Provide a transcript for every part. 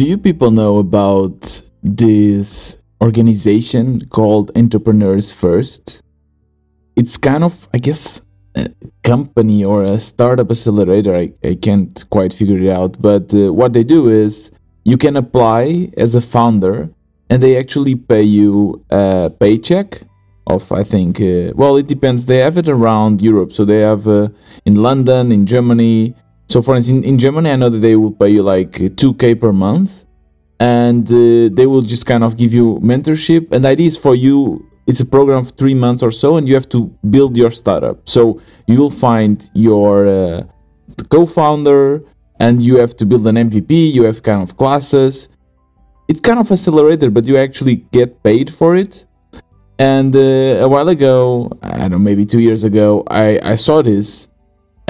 do you people know about this organization called Entrepreneurs First? It's kind of, I guess, a company or a startup accelerator. I, I can't quite figure it out. But uh, what they do is you can apply as a founder and they actually pay you a paycheck of I think uh, well it depends they have it around Europe so they have uh, in London in Germany so for instance in, Germany I know that they will pay you like 2k per month and uh, they will just kind of give you mentorship and the idea is for you it's a program of three months or so and you have to build your startup so you will find your uh, co-founder and you have to build an MVP you have kind of classes it's kind of accelerated, but you actually get paid for it. And uh, a while ago, I don't know, maybe two years ago, I, I saw this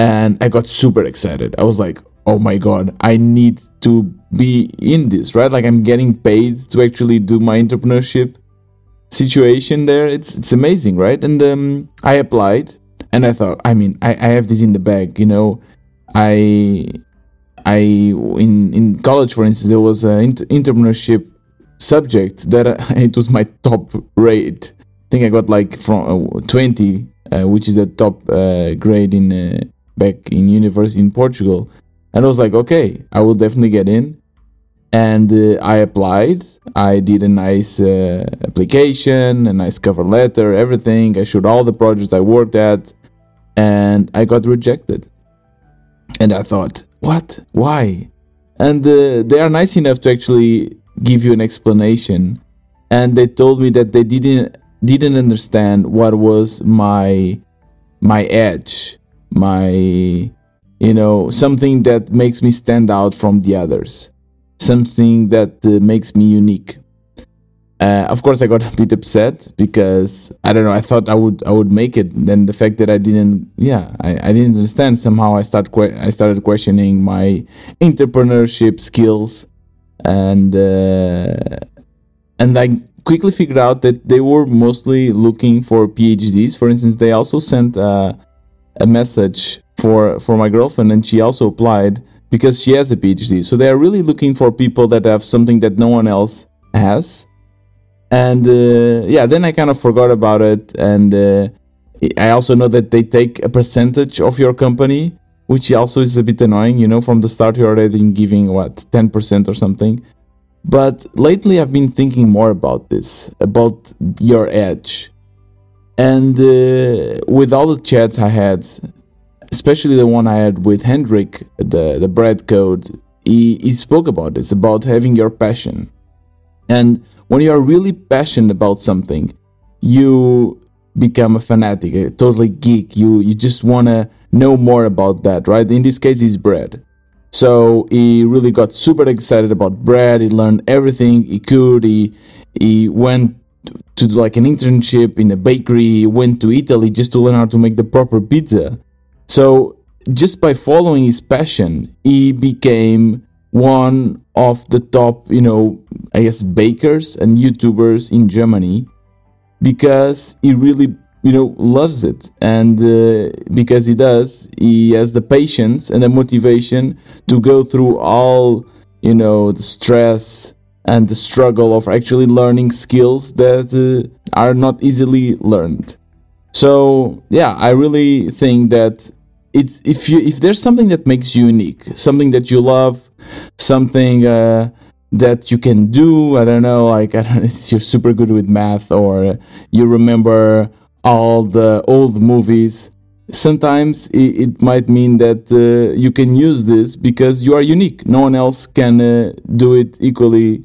and I got super excited. I was like, oh my god, I need to be in this, right? Like I'm getting paid to actually do my entrepreneurship situation there. It's it's amazing, right? And um, I applied and I thought, I mean, I, I have this in the bag, you know. I I in in college, for instance, there was an entrepreneurship subject that it was my top rate. I think I got like from uh, 20, uh, which is the top uh, grade in uh, back in university in Portugal. And I was like, okay, I will definitely get in. And uh, I applied. I did a nice uh, application, a nice cover letter, everything. I showed all the projects I worked at, and I got rejected. And I thought, what? Why? And uh, they are nice enough to actually give you an explanation. And they told me that they didn't didn't understand what was my my edge, my you know something that makes me stand out from the others, something that uh, makes me unique. Uh, of course, I got a bit upset because I don't know. I thought I would I would make it. Then the fact that I didn't, yeah, I, I didn't understand. Somehow I start que- I started questioning my entrepreneurship skills, and uh, and I quickly figured out that they were mostly looking for PhDs. For instance, they also sent a, a message for for my girlfriend, and she also applied because she has a PhD. So they are really looking for people that have something that no one else has. And uh, yeah then i kind of forgot about it. And uh, i also know that they take a percentage of your company which also is a bit annoying you know from the start you're already giving what 10% or something. But lately i've been thinking more about this about your edge and uh, with all the chats i had especially the one i had with hendrik the, the bread code he, he spoke about this about having your passion and when you are really passionate about something, you become a fanatic, a totally geek. You you just want to know more about that, right? In this case, it's bread. So he really got super excited about bread. He learned everything he could. He he went to do like an internship in a bakery. Went to Italy just to learn how to make the proper pizza. So just by following his passion, he became one of the top, you know, I guess bakers and YouTubers in Germany because he really, you know, loves it. And uh, because he does, he has the patience and the motivation to go through all, you know, the stress and the struggle of actually learning skills that uh, are not easily learned. So, yeah, I really think that it's if you if there's something that makes you unique, something that you love, something uh, that you can do. I don't know, like I don't know, you're super good with math or you remember all the old movies. Sometimes it, it might mean that uh, you can use this because you are unique. No one else can uh, do it equally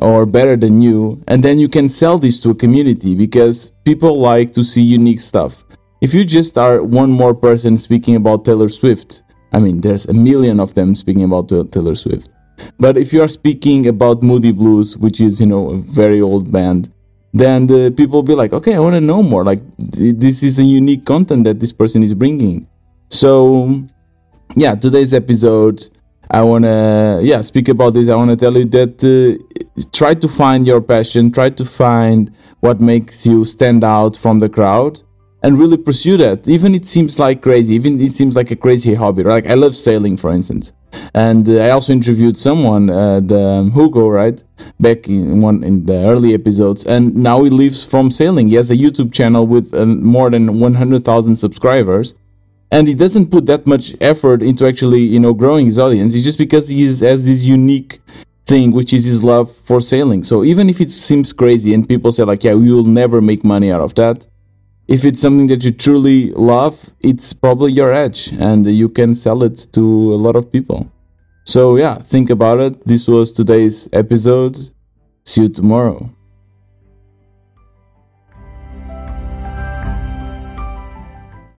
or better than you. And then you can sell this to a community because people like to see unique stuff. If you just are one more person speaking about Taylor Swift, I mean, there's a million of them speaking about Taylor Swift. But if you are speaking about Moody Blues, which is, you know, a very old band, then the people will be like, okay, I want to know more. Like, this is a unique content that this person is bringing. So, yeah, today's episode, I want to, yeah, speak about this. I want to tell you that uh, try to find your passion, try to find what makes you stand out from the crowd and really pursue that. Even it seems like crazy, even it seems like a crazy hobby. Right? Like I love sailing, for instance. And uh, I also interviewed someone, uh, the um, Hugo, right, back in one in the early episodes, and now he lives from sailing. He has a YouTube channel with uh, more than 100,000 subscribers, and he doesn't put that much effort into actually, you know, growing his audience. It's just because he is, has this unique thing, which is his love for sailing. So even if it seems crazy and people say like, yeah, we will never make money out of that if it's something that you truly love, it's probably your edge and you can sell it to a lot of people. So, yeah, think about it. This was today's episode. See you tomorrow.